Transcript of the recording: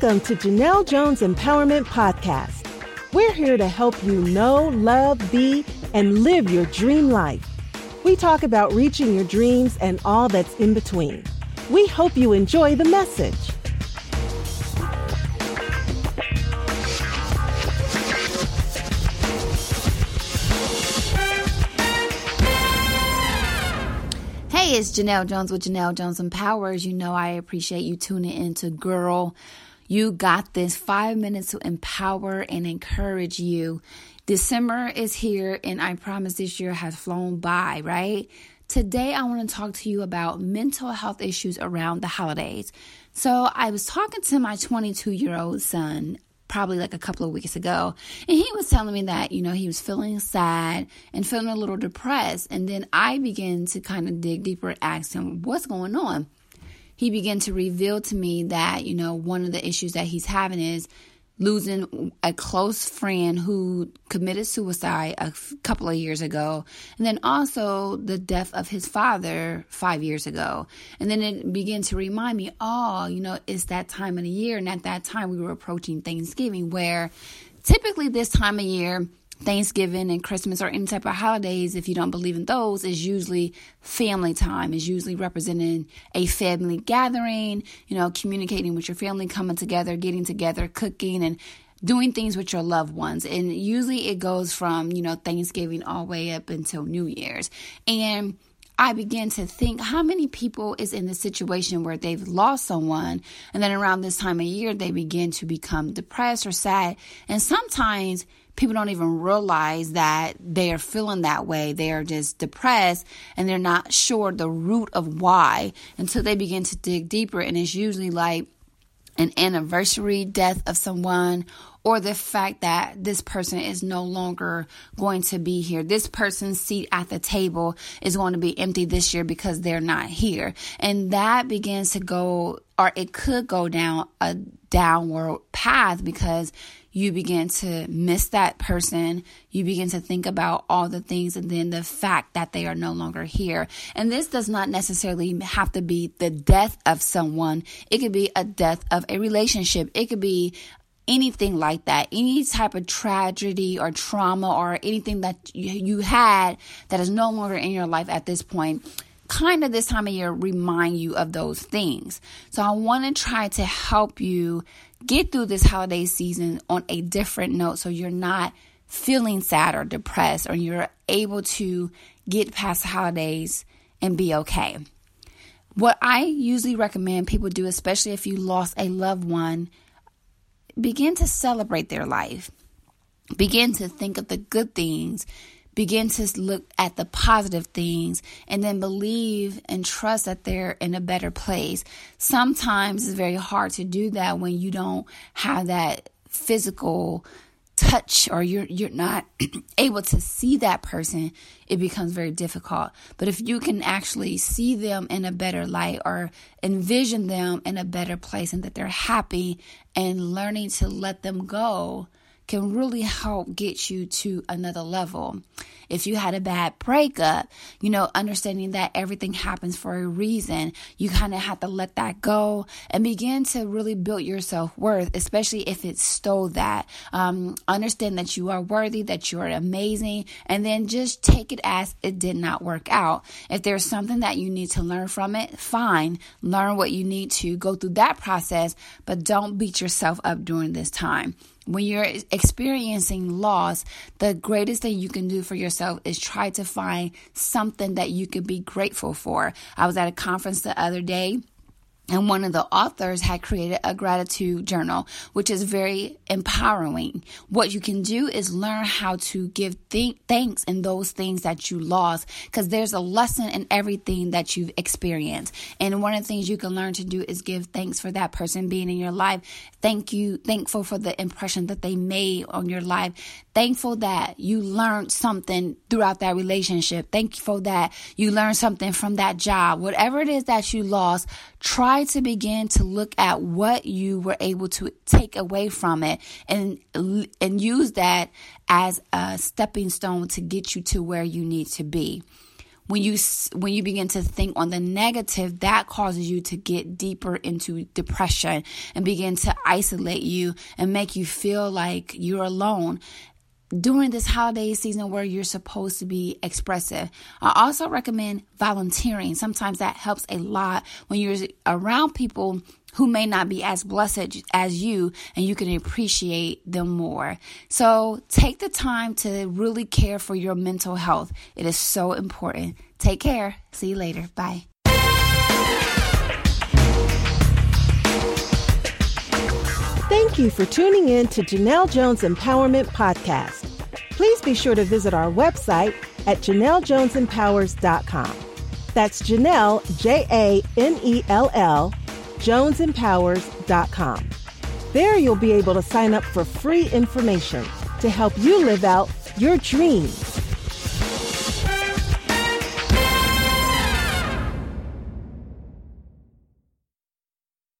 Welcome to Janelle Jones Empowerment Podcast. We're here to help you know, love, be, and live your dream life. We talk about reaching your dreams and all that's in between. We hope you enjoy the message. Hey, it's Janelle Jones with Janelle Jones Empowers. You know, I appreciate you tuning into Girl. You got this five minutes to empower and encourage you. December is here, and I promise this year has flown by, right? Today, I want to talk to you about mental health issues around the holidays. So, I was talking to my 22 year old son probably like a couple of weeks ago. And he was telling me that, you know, he was feeling sad and feeling a little depressed. And then I began to kind of dig deeper and ask him, what's going on? He began to reveal to me that, you know, one of the issues that he's having is losing a close friend who committed suicide a f- couple of years ago, and then also the death of his father five years ago. And then it began to remind me, oh, you know, it's that time of the year. And at that time, we were approaching Thanksgiving, where typically this time of year, Thanksgiving and Christmas or any type of holidays, if you don't believe in those, is usually family time, is usually representing a family gathering, you know, communicating with your family, coming together, getting together, cooking, and doing things with your loved ones. And usually it goes from, you know, Thanksgiving all the way up until New Year's. And I began to think how many people is in the situation where they've lost someone and then around this time of year they begin to become depressed or sad and sometimes people don't even realize that they are feeling that way. They are just depressed and they're not sure the root of why until they begin to dig deeper. And it's usually like an anniversary death of someone or the fact that this person is no longer going to be here. This person's seat at the table is going to be empty this year because they're not here. And that begins to go, or it could go down a downward path because you begin to miss that person. You begin to think about all the things and then the fact that they are no longer here. And this does not necessarily have to be the death of someone. It could be a death of a relationship. It could be anything like that, any type of tragedy or trauma or anything that you had that is no longer in your life at this point kind of this time of year remind you of those things. So I want to try to help you get through this holiday season on a different note so you're not feeling sad or depressed or you're able to get past the holidays and be okay. What I usually recommend people do, especially if you lost a loved one, begin to celebrate their life. Begin to think of the good things begin to look at the positive things and then believe and trust that they're in a better place. Sometimes it's very hard to do that when you don't have that physical touch or you're you're not able to see that person it becomes very difficult but if you can actually see them in a better light or envision them in a better place and that they're happy and learning to let them go can really help get you to another level. If you had a bad breakup, you know, understanding that everything happens for a reason, you kind of have to let that go and begin to really build your self worth, especially if it stole that. Um, understand that you are worthy, that you are amazing, and then just take it as it did not work out. If there's something that you need to learn from it, fine. Learn what you need to go through that process, but don't beat yourself up during this time when you're experiencing loss, the greatest thing you can do for yourself is try to find something that you can be grateful for. I was at a conference the other day and one of the authors had created a gratitude journal, which is very empowering. What you can do is learn how to give th- thanks in those things that you lost, because there's a lesson in everything that you've experienced. And one of the things you can learn to do is give thanks for that person being in your life. Thank you, thankful for the impression that they made on your life. Thankful that you learned something throughout that relationship. Thankful that you learned something from that job. Whatever it is that you lost, try to begin to look at what you were able to take away from it and and use that as a stepping stone to get you to where you need to be. when you when you begin to think on the negative that causes you to get deeper into depression and begin to isolate you and make you feel like you're alone during this holiday season where you're supposed to be expressive. I also recommend volunteering. Sometimes that helps a lot when you're around people who may not be as blessed as you and you can appreciate them more. So take the time to really care for your mental health. It is so important. Take care. See you later. Bye. Thank you for tuning in to Janelle Jones Empowerment Podcast. Please be sure to visit our website at JanelleJonesEmpowers.com. That's Janelle, J A N E L L, JonesEmpowers.com. There you'll be able to sign up for free information to help you live out your dreams.